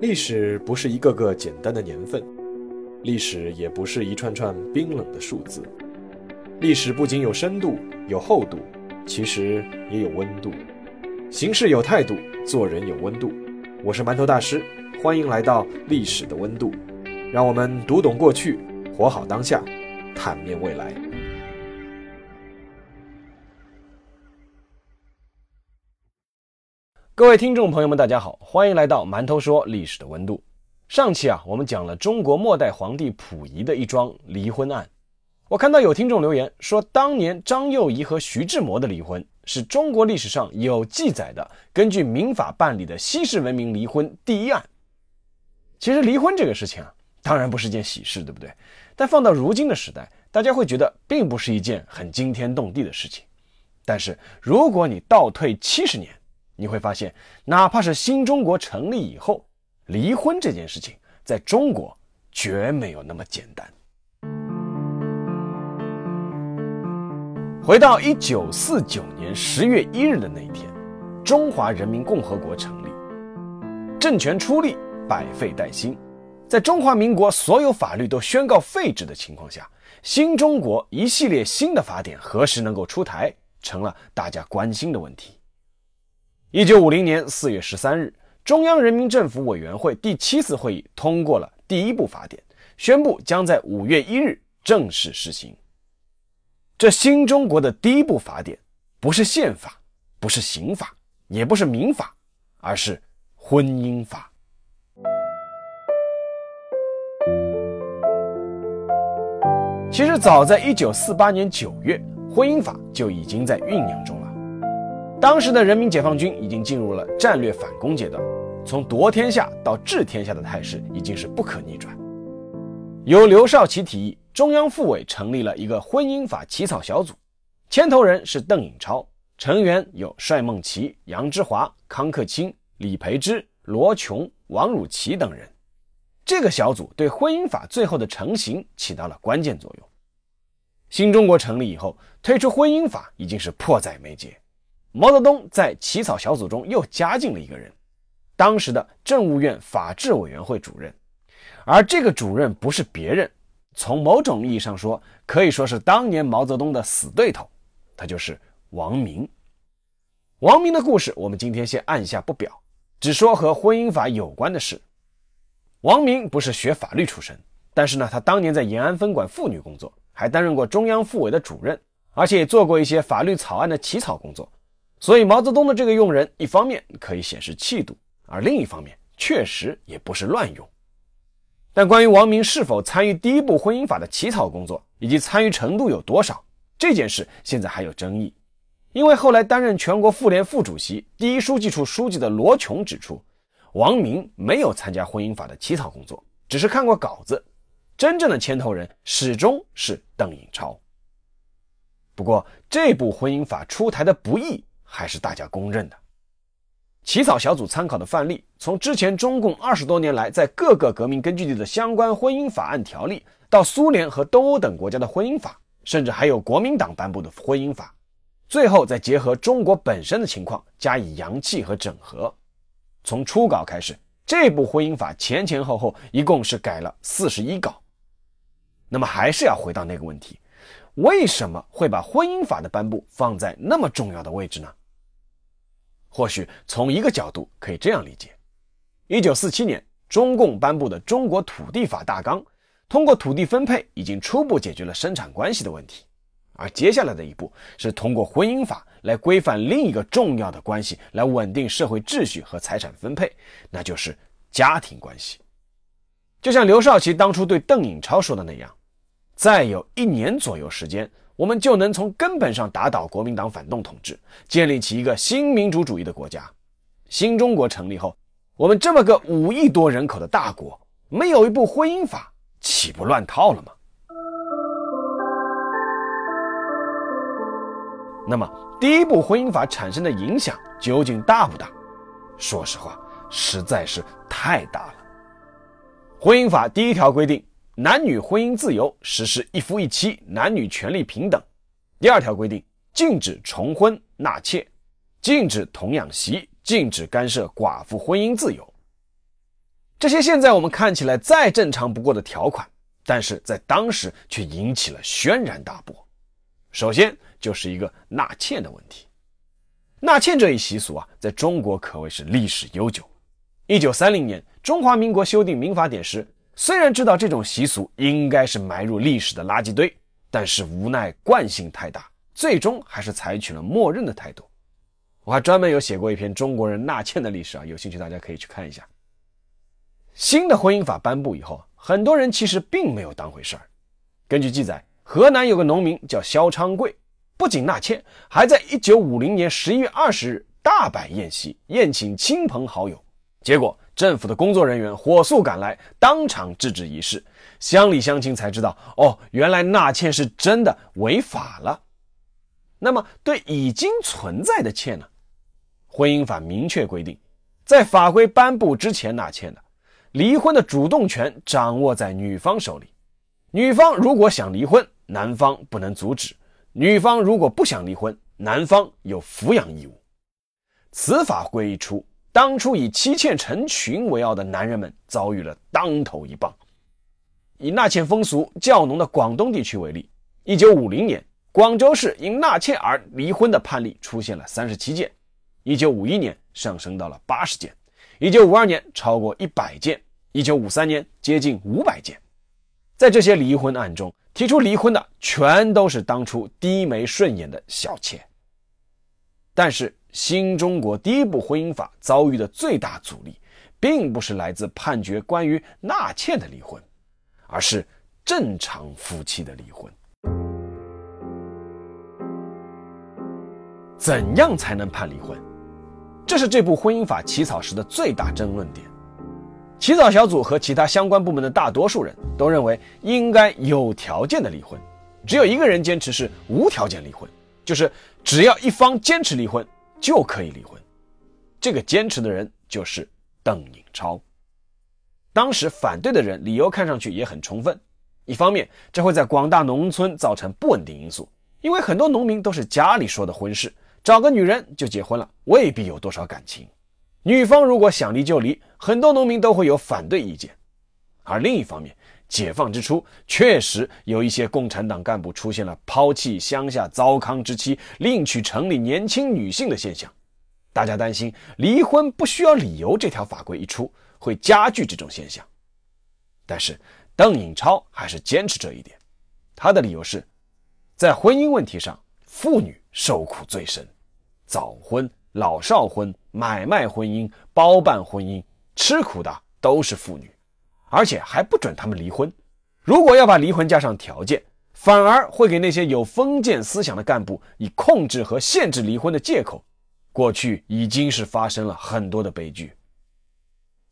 历史不是一个个简单的年份，历史也不是一串串冰冷的数字。历史不仅有深度、有厚度，其实也有温度。行事有态度，做人有温度。我是馒头大师，欢迎来到历史的温度，让我们读懂过去，活好当下，坦面未来。各位听众朋友们，大家好，欢迎来到馒头说历史的温度。上期啊，我们讲了中国末代皇帝溥仪的一桩离婚案。我看到有听众留言说，当年张幼仪和徐志摩的离婚是中国历史上有记载的，根据民法办理的西式文明离婚第一案。其实离婚这个事情啊，当然不是件喜事，对不对？但放到如今的时代，大家会觉得并不是一件很惊天动地的事情。但是如果你倒退七十年，你会发现，哪怕是新中国成立以后，离婚这件事情在中国绝没有那么简单。回到一九四九年十月一日的那一天，中华人民共和国成立，政权初立，百废待兴，在中华民国所有法律都宣告废止的情况下，新中国一系列新的法典何时能够出台，成了大家关心的问题。一九五零年四月十三日，中央人民政府委员会第七次会议通过了第一部法典，宣布将在五月一日正式施行。这新中国的第一部法典，不是宪法，不是刑法，也不是民法，而是婚姻法。其实，早在一九四八年九月，婚姻法就已经在酝酿中。当时的人民解放军已经进入了战略反攻阶段，从夺天下到治天下的态势已经是不可逆转。由刘少奇提议，中央复委成立了一个婚姻法起草小组，牵头人是邓颖超，成员有帅孟奇、杨之华、康克清、李培之、罗琼、王汝琪等人。这个小组对婚姻法最后的成型起到了关键作用。新中国成立以后，推出婚姻法已经是迫在眉睫。毛泽东在起草小组中又加进了一个人，当时的政务院法制委员会主任，而这个主任不是别人，从某种意义上说，可以说是当年毛泽东的死对头，他就是王明。王明的故事我们今天先按下不表，只说和婚姻法有关的事。王明不是学法律出身，但是呢，他当年在延安分管妇女工作，还担任过中央妇委的主任，而且也做过一些法律草案的起草工作。所以毛泽东的这个用人，一方面可以显示气度，而另一方面确实也不是乱用。但关于王明是否参与第一部婚姻法的起草工作，以及参与程度有多少，这件事现在还有争议。因为后来担任全国妇联副主席、第一书记处书记的罗琼指出，王明没有参加婚姻法的起草工作，只是看过稿子，真正的牵头人始终是邓颖超。不过，这部婚姻法出台的不易。还是大家公认的。起草小组参考的范例，从之前中共二十多年来在各个革命根据地的相关婚姻法案条例，到苏联和东欧等国家的婚姻法，甚至还有国民党颁布的婚姻法，最后再结合中国本身的情况加以扬弃和整合。从初稿开始，这部婚姻法前前后后一共是改了四十一稿。那么还是要回到那个问题，为什么会把婚姻法的颁布放在那么重要的位置呢？或许从一个角度可以这样理解：一九四七年，中共颁布的《中国土地法大纲》，通过土地分配已经初步解决了生产关系的问题，而接下来的一步是通过婚姻法来规范另一个重要的关系，来稳定社会秩序和财产分配，那就是家庭关系。就像刘少奇当初对邓颖超说的那样，再有一年左右时间。我们就能从根本上打倒国民党反动统治，建立起一个新民主主义的国家。新中国成立后，我们这么个五亿多人口的大国，没有一部婚姻法，岂不乱套了吗？那么，第一部婚姻法产生的影响究竟大不大？说实话，实在是太大了。婚姻法第一条规定。男女婚姻自由，实施一夫一妻，男女权利平等。第二条规定，禁止重婚纳妾，禁止童养媳，禁止干涉寡妇婚姻自由。这些现在我们看起来再正常不过的条款，但是在当时却引起了轩然大波。首先就是一个纳妾的问题。纳妾这一习俗啊，在中国可谓是历史悠久。一九三零年，中华民国修订民法典时，虽然知道这种习俗应该是埋入历史的垃圾堆，但是无奈惯性太大，最终还是采取了默认的态度。我还专门有写过一篇中国人纳妾的历史啊，有兴趣大家可以去看一下。新的婚姻法颁布以后，很多人其实并没有当回事儿。根据记载，河南有个农民叫肖昌贵。不仅纳妾，还在一九五零年十一月二十日大摆宴席，宴请亲朋好友。结果政府的工作人员火速赶来，当场制止仪式。乡里乡亲才知道，哦，原来纳妾是真的违法了。那么，对已经存在的妾呢？婚姻法明确规定，在法规颁布之前纳妾的，离婚的主动权掌握在女方手里。女方如果想离婚，男方不能阻止。女方如果不想离婚，男方有抚养义务。此法规一出，当初以妻妾成群为傲的男人们遭遇了当头一棒。以纳妾风俗较浓的广东地区为例，一九五零年，广州市因纳妾而离婚的判例出现了三十七件；一九五一年上升到了八十件；一九五二年超过一百件；一九五三年接近五百件。在这些离婚案中，提出离婚的全都是当初低眉顺眼的小妾，但是新中国第一部婚姻法遭遇的最大阻力，并不是来自判决关于纳妾的离婚，而是正常夫妻的离婚。怎样才能判离婚？这是这部婚姻法起草时的最大争论点。起草小组和其他相关部门的大多数人都认为应该有条件的离婚，只有一个人坚持是无条件离婚，就是只要一方坚持离婚就可以离婚。这个坚持的人就是邓颖超。当时反对的人理由看上去也很充分，一方面这会在广大农村造成不稳定因素，因为很多农民都是家里说的婚事，找个女人就结婚了，未必有多少感情。女方如果想离就离，很多农民都会有反对意见。而另一方面，解放之初确实有一些共产党干部出现了抛弃乡下糟糠之妻，另娶城里年轻女性的现象。大家担心离婚不需要理由这条法规一出，会加剧这种现象。但是邓颖超还是坚持这一点，他的理由是，在婚姻问题上，妇女受苦最深，早婚。老少婚、买卖婚姻、包办婚姻，吃苦的都是妇女，而且还不准他们离婚。如果要把离婚加上条件，反而会给那些有封建思想的干部以控制和限制离婚的借口。过去已经是发生了很多的悲剧。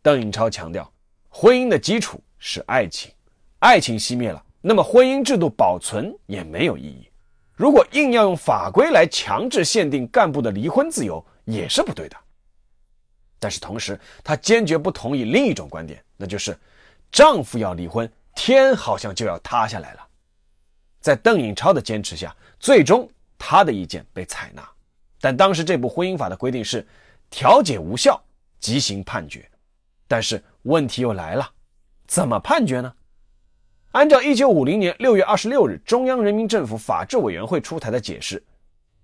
邓颖超强调，婚姻的基础是爱情，爱情熄灭了，那么婚姻制度保存也没有意义。如果硬要用法规来强制限定干部的离婚自由，也是不对的。但是同时，他坚决不同意另一种观点，那就是丈夫要离婚，天好像就要塌下来了。在邓颖超的坚持下，最终他的意见被采纳。但当时这部婚姻法的规定是调解无效，即行判决。但是问题又来了，怎么判决呢？按照一九五零年六月二十六日中央人民政府法制委员会出台的解释，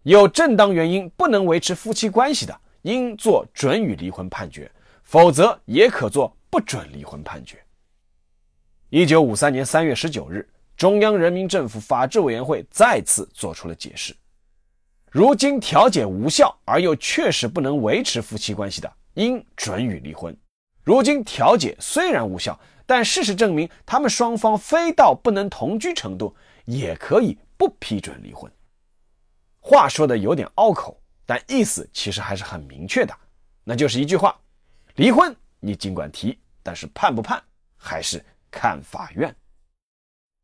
有正当原因不能维持夫妻关系的，应作准予离婚判决；否则也可作不准离婚判决。一九五三年三月十九日，中央人民政府法制委员会再次作出了解释：如今调解无效而又确实不能维持夫妻关系的，应准予离婚；如今调解虽然无效，但事实证明，他们双方非到不能同居程度，也可以不批准离婚。话说的有点拗口，但意思其实还是很明确的，那就是一句话：离婚你尽管提，但是判不判还是看法院。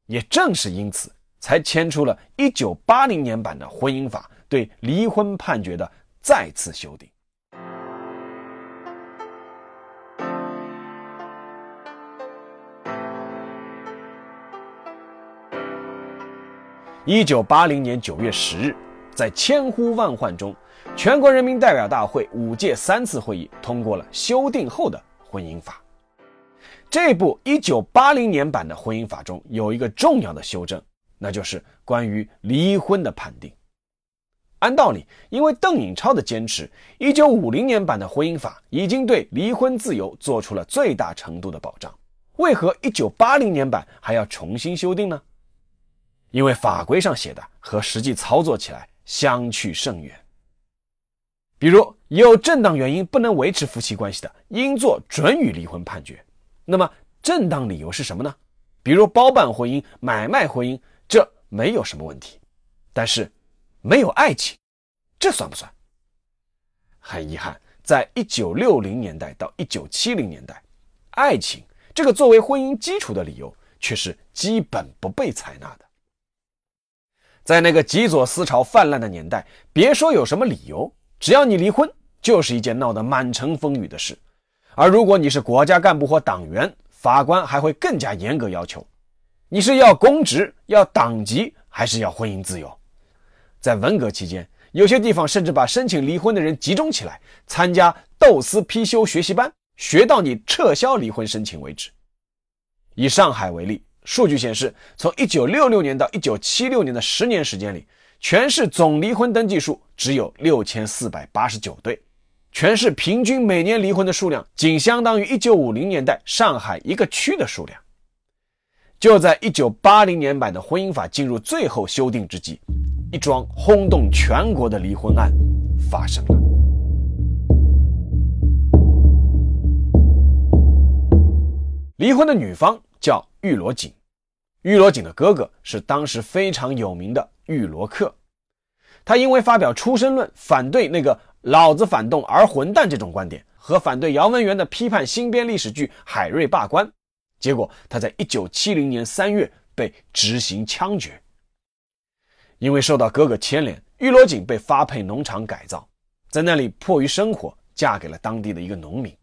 也正是因此，才牵出了一九八零年版的婚姻法对离婚判决的再次修订。一九八零年九月十日，在千呼万唤中，全国人民代表大会五届三次会议通过了修订后的婚姻法。这部1980年版的婚姻法中有一个重要的修正，那就是关于离婚的判定。按道理，因为邓颖超的坚持，1950年版的婚姻法已经对离婚自由做出了最大程度的保障，为何1980年版还要重新修订呢？因为法规上写的和实际操作起来相去甚远。比如有正当原因不能维持夫妻关系的，应做准予离婚判决。那么正当理由是什么呢？比如包办婚姻、买卖婚姻，这没有什么问题。但是没有爱情，这算不算？很遗憾，在一九六零年代到一九七零年代，爱情这个作为婚姻基础的理由却是基本不被采纳的。在那个极左思潮泛滥的年代，别说有什么理由，只要你离婚，就是一件闹得满城风雨的事。而如果你是国家干部或党员，法官还会更加严格要求，你是要公职、要党籍，还是要婚姻自由？在文革期间，有些地方甚至把申请离婚的人集中起来，参加斗私批修学习班，学到你撤销离婚申请为止。以上海为例。数据显示，从1966年到1976年的十年时间里，全市总离婚登记数只有6489对，全市平均每年离婚的数量仅相当于1950年代上海一个区的数量。就在1980年版的婚姻法进入最后修订之际，一桩轰动全国的离婚案发生了。离婚的女方叫玉罗锦。玉罗锦的哥哥是当时非常有名的玉罗克，他因为发表出生论，反对那个“老子反动而混蛋”这种观点，和反对姚文元的批判新编历史剧《海瑞罢官》，结果他在1970年3月被执行枪决。因为受到哥哥牵连，玉罗锦被发配农场改造，在那里迫于生活，嫁给了当地的一个农民。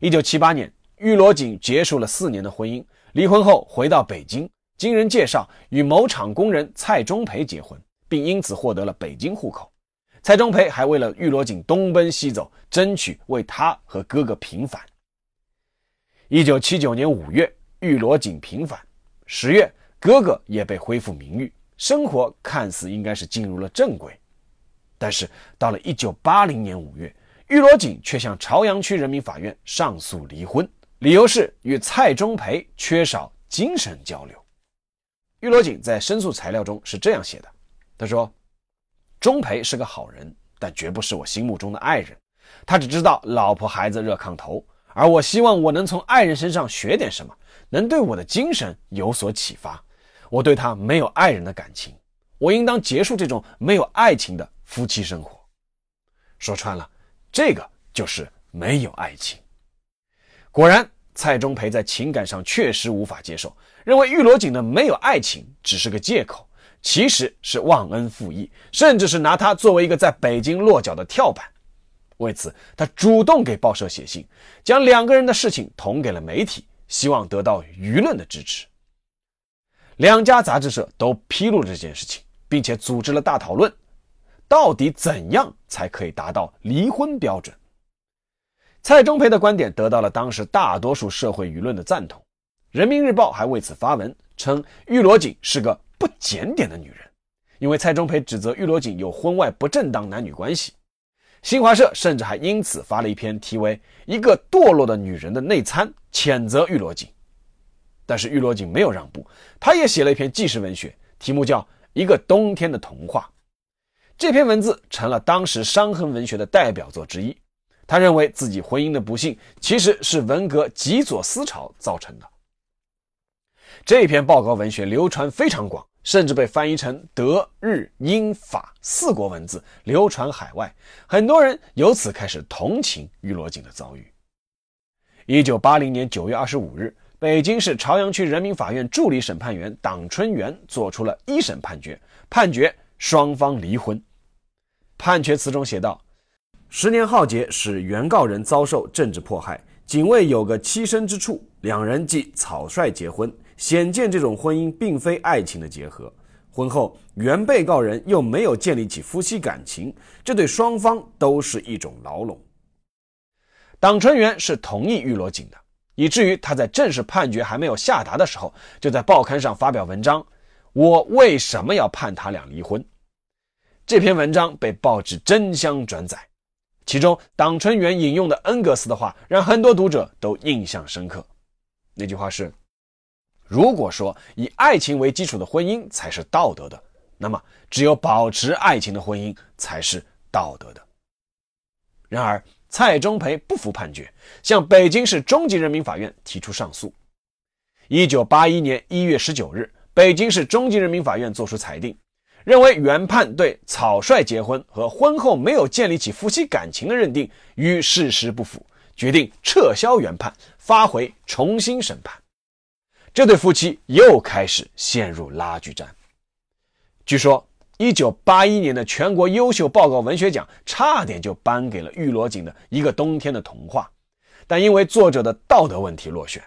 1978年，玉罗锦结束了四年的婚姻，离婚后回到北京。经人介绍，与某厂工人蔡忠培结婚，并因此获得了北京户口。蔡忠培还为了玉罗锦东奔西走，争取为他和哥哥平反。一九七九年五月，玉罗锦平反，十月，哥哥也被恢复名誉，生活看似应该是进入了正轨。但是到了一九八零年五月，玉罗锦却向朝阳区人民法院上诉离婚，理由是与蔡忠培缺少精神交流。玉罗锦在申诉材料中是这样写的：“他说，钟培是个好人，但绝不是我心目中的爱人。他只知道老婆孩子热炕头，而我希望我能从爱人身上学点什么，能对我的精神有所启发。我对他没有爱人的感情，我应当结束这种没有爱情的夫妻生活。说穿了，这个就是没有爱情。果然。”蔡忠培在情感上确实无法接受，认为玉罗锦的没有爱情只是个借口，其实是忘恩负义，甚至是拿他作为一个在北京落脚的跳板。为此，他主动给报社写信，将两个人的事情捅给了媒体，希望得到舆论的支持。两家杂志社都披露了这件事情，并且组织了大讨论，到底怎样才可以达到离婚标准？蔡忠培的观点得到了当时大多数社会舆论的赞同，《人民日报》还为此发文称玉罗锦是个不检点的女人，因为蔡忠培指责玉罗锦有婚外不正当男女关系。新华社甚至还因此发了一篇题为《一个堕落的女人的内参》，谴责玉罗锦。但是玉罗锦没有让步，她也写了一篇纪实文学，题目叫《一个冬天的童话》。这篇文字成了当时伤痕文学的代表作之一。他认为自己婚姻的不幸其实是文革极左思潮造成的。这篇报告文学流传非常广，甚至被翻译成德、日、英、法四国文字，流传海外。很多人由此开始同情玉罗锦的遭遇。一九八零年九月二十五日，北京市朝阳区人民法院助理审判员党春元作出了一审判决，判决双方离婚。判决词中写道。十年浩劫使原告人遭受政治迫害，仅为有个栖身之处，两人即草率结婚，显见这种婚姻并非爱情的结合。婚后原被告人又没有建立起夫妻感情，这对双方都是一种牢笼。党春元是同意玉罗锦的，以至于他在正式判决还没有下达的时候，就在报刊上发表文章：“我为什么要判他俩离婚？”这篇文章被报纸争相转载，其中党春元引用的恩格斯的话，让很多读者都印象深刻。那句话是：“如果说以爱情为基础的婚姻才是道德的，那么只有保持爱情的婚姻才是道德的。”然而，蔡中培不服判决，向北京市中级人民法院提出上诉。一九八一年一月十九日，北京市中级人民法院作出裁定，认为原判对草率结婚和婚后没有建立起夫妻感情的认定与事实不符，决定撤销原判，发回重新审判。这对夫妻又开始陷入拉锯战。据说。一九八一年的全国优秀报告文学奖差点就颁给了玉罗锦的《一个冬天的童话》，但因为作者的道德问题落选。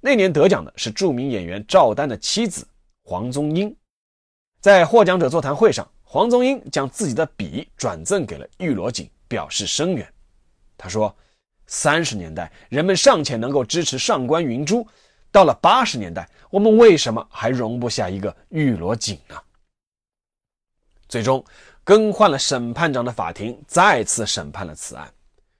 那年得奖的是著名演员赵丹的妻子黄宗英。在获奖者座谈会上，黄宗英将自己的笔转赠给了玉罗锦，表示声援。他说：“三十年代人们尚且能够支持上官云珠，到了八十年代，我们为什么还容不下一个玉罗锦呢？”最终，更换了审判长的法庭再次审判了此案。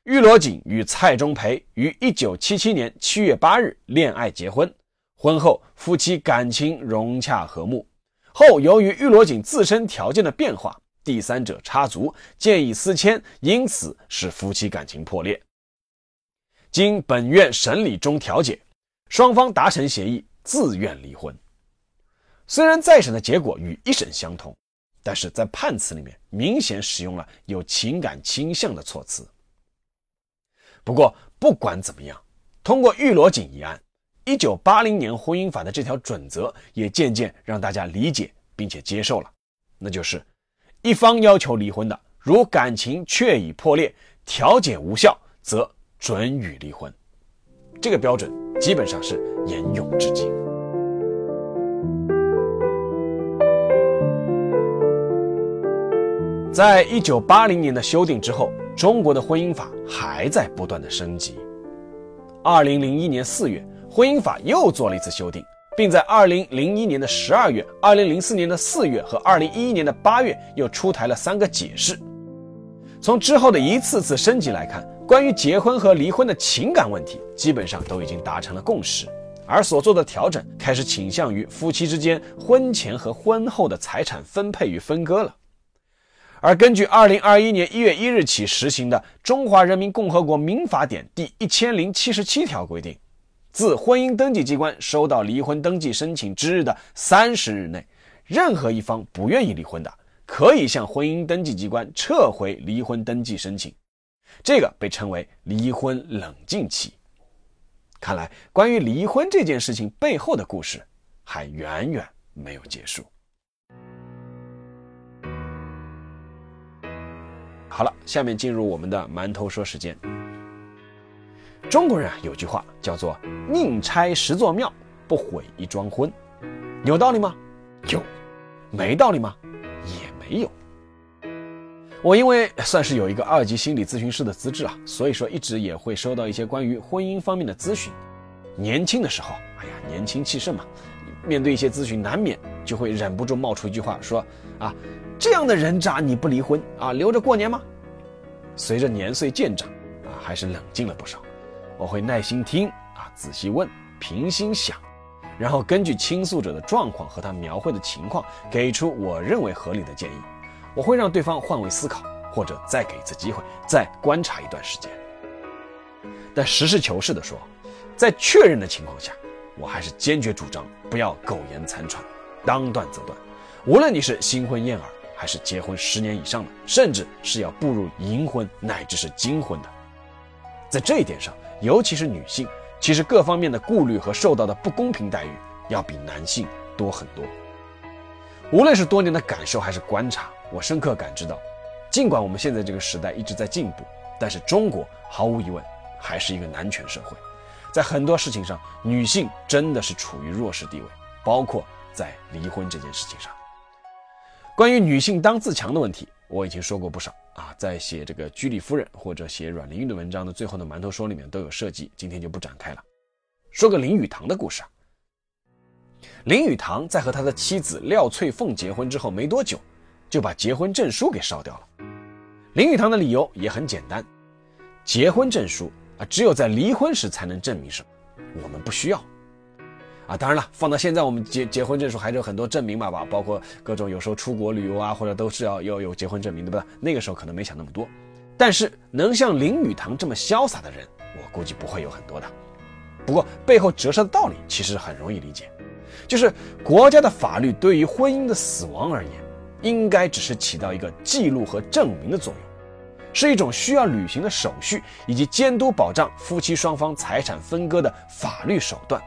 玉罗锦与蔡中培于一九七七年七月八日恋爱结婚，婚后夫妻感情融洽和睦。后由于玉罗锦自身条件的变化，第三者插足，建议私迁，因此使夫妻感情破裂。经本院审理中调解，双方达成协议，自愿离婚。虽然再审的结果与一审相同。但是在判词里面明显使用了有情感倾向的措辞。不过不管怎么样，通过玉罗锦一案，一九八零年婚姻法的这条准则也渐渐让大家理解并且接受了，那就是一方要求离婚的，如感情确已破裂，调解无效，则准予离婚。这个标准基本上是沿用至今。在一九八零年的修订之后，中国的婚姻法还在不断的升级。二零零一年四月，婚姻法又做了一次修订，并在二零零一年的十二月、二零零四年的四月和二零一一年的八月又出台了三个解释。从之后的一次次升级来看，关于结婚和离婚的情感问题，基本上都已经达成了共识，而所做的调整开始倾向于夫妻之间婚前和婚后的财产分配与分割了。而根据二零二一年一月一日起实行的《中华人民共和国民法典》第一千零七十七条规定，自婚姻登记机关收到离婚登记申请之日的三十日内，任何一方不愿意离婚的，可以向婚姻登记机关撤回离婚登记申请，这个被称为离婚冷静期。看来，关于离婚这件事情背后的故事，还远远没有结束。好了，下面进入我们的馒头说时间。中国人啊有句话叫做“宁拆十座庙，不毁一桩婚”，有道理吗？有，没道理吗？也没有。我因为算是有一个二级心理咨询师的资质啊，所以说一直也会收到一些关于婚姻方面的咨询。年轻的时候，哎呀，年轻气盛嘛，面对一些咨询，难免就会忍不住冒出一句话说啊。这样的人渣你不离婚啊？留着过年吗？随着年岁渐长，啊，还是冷静了不少。我会耐心听啊，仔细问，平心想，然后根据倾诉者的状况和他描绘的情况，给出我认为合理的建议。我会让对方换位思考，或者再给一次机会，再观察一段时间。但实事求是的说，在确认的情况下，我还是坚决主张不要苟延残喘，当断则断。无论你是新婚燕尔。还是结婚十年以上的，甚至是要步入银婚乃至是金婚的，在这一点上，尤其是女性，其实各方面的顾虑和受到的不公平待遇要比男性多很多。无论是多年的感受还是观察，我深刻感知到，尽管我们现在这个时代一直在进步，但是中国毫无疑问还是一个男权社会，在很多事情上，女性真的是处于弱势地位，包括在离婚这件事情上。关于女性当自强的问题，我已经说过不少啊，在写这个居里夫人或者写阮玲玉的文章的最后的馒头说里面都有涉及，今天就不展开了。说个林语堂的故事啊。林语堂在和他的妻子廖翠凤结婚之后没多久，就把结婚证书给烧掉了。林语堂的理由也很简单：结婚证书啊，只有在离婚时才能证明什么，我们不需要。啊，当然了，放到现在我们结结婚证书还是有很多证明嘛吧，包括各种有时候出国旅游啊，或者都是要要有结婚证明，对吧？那个时候可能没想那么多。但是能像林语堂这么潇洒的人，我估计不会有很多的。不过背后折射的道理其实很容易理解，就是国家的法律对于婚姻的死亡而言，应该只是起到一个记录和证明的作用，是一种需要履行的手续以及监督保障夫妻双方财产分割的法律手段，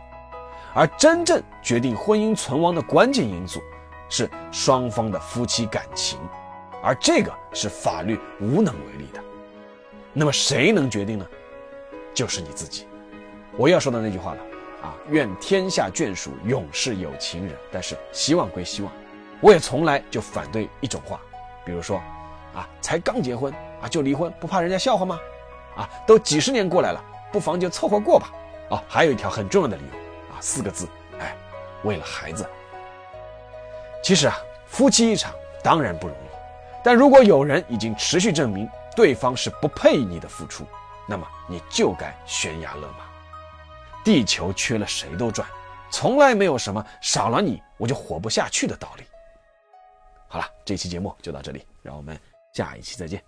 而真正决定婚姻存亡的关键因素，是双方的夫妻感情，而这个是法律无能为力的。那么谁能决定呢？就是你自己。我要说的那句话了啊，愿天下眷属永是有情人。但是希望归希望，我也从来就反对一种话，比如说，啊，才刚结婚啊就离婚，不怕人家笑话吗？啊，都几十年过来了，不妨就凑合过吧。哦，还有一条很重要的理由啊，四个字，哎，为了孩子。其实啊，夫妻一场当然不容易，但如果有人已经持续证明对方是不配你的付出，那么你就该悬崖勒马。地球缺了谁都转，从来没有什么少了你我就活不下去的道理。好了，这期节目就到这里，让我们下一期再见。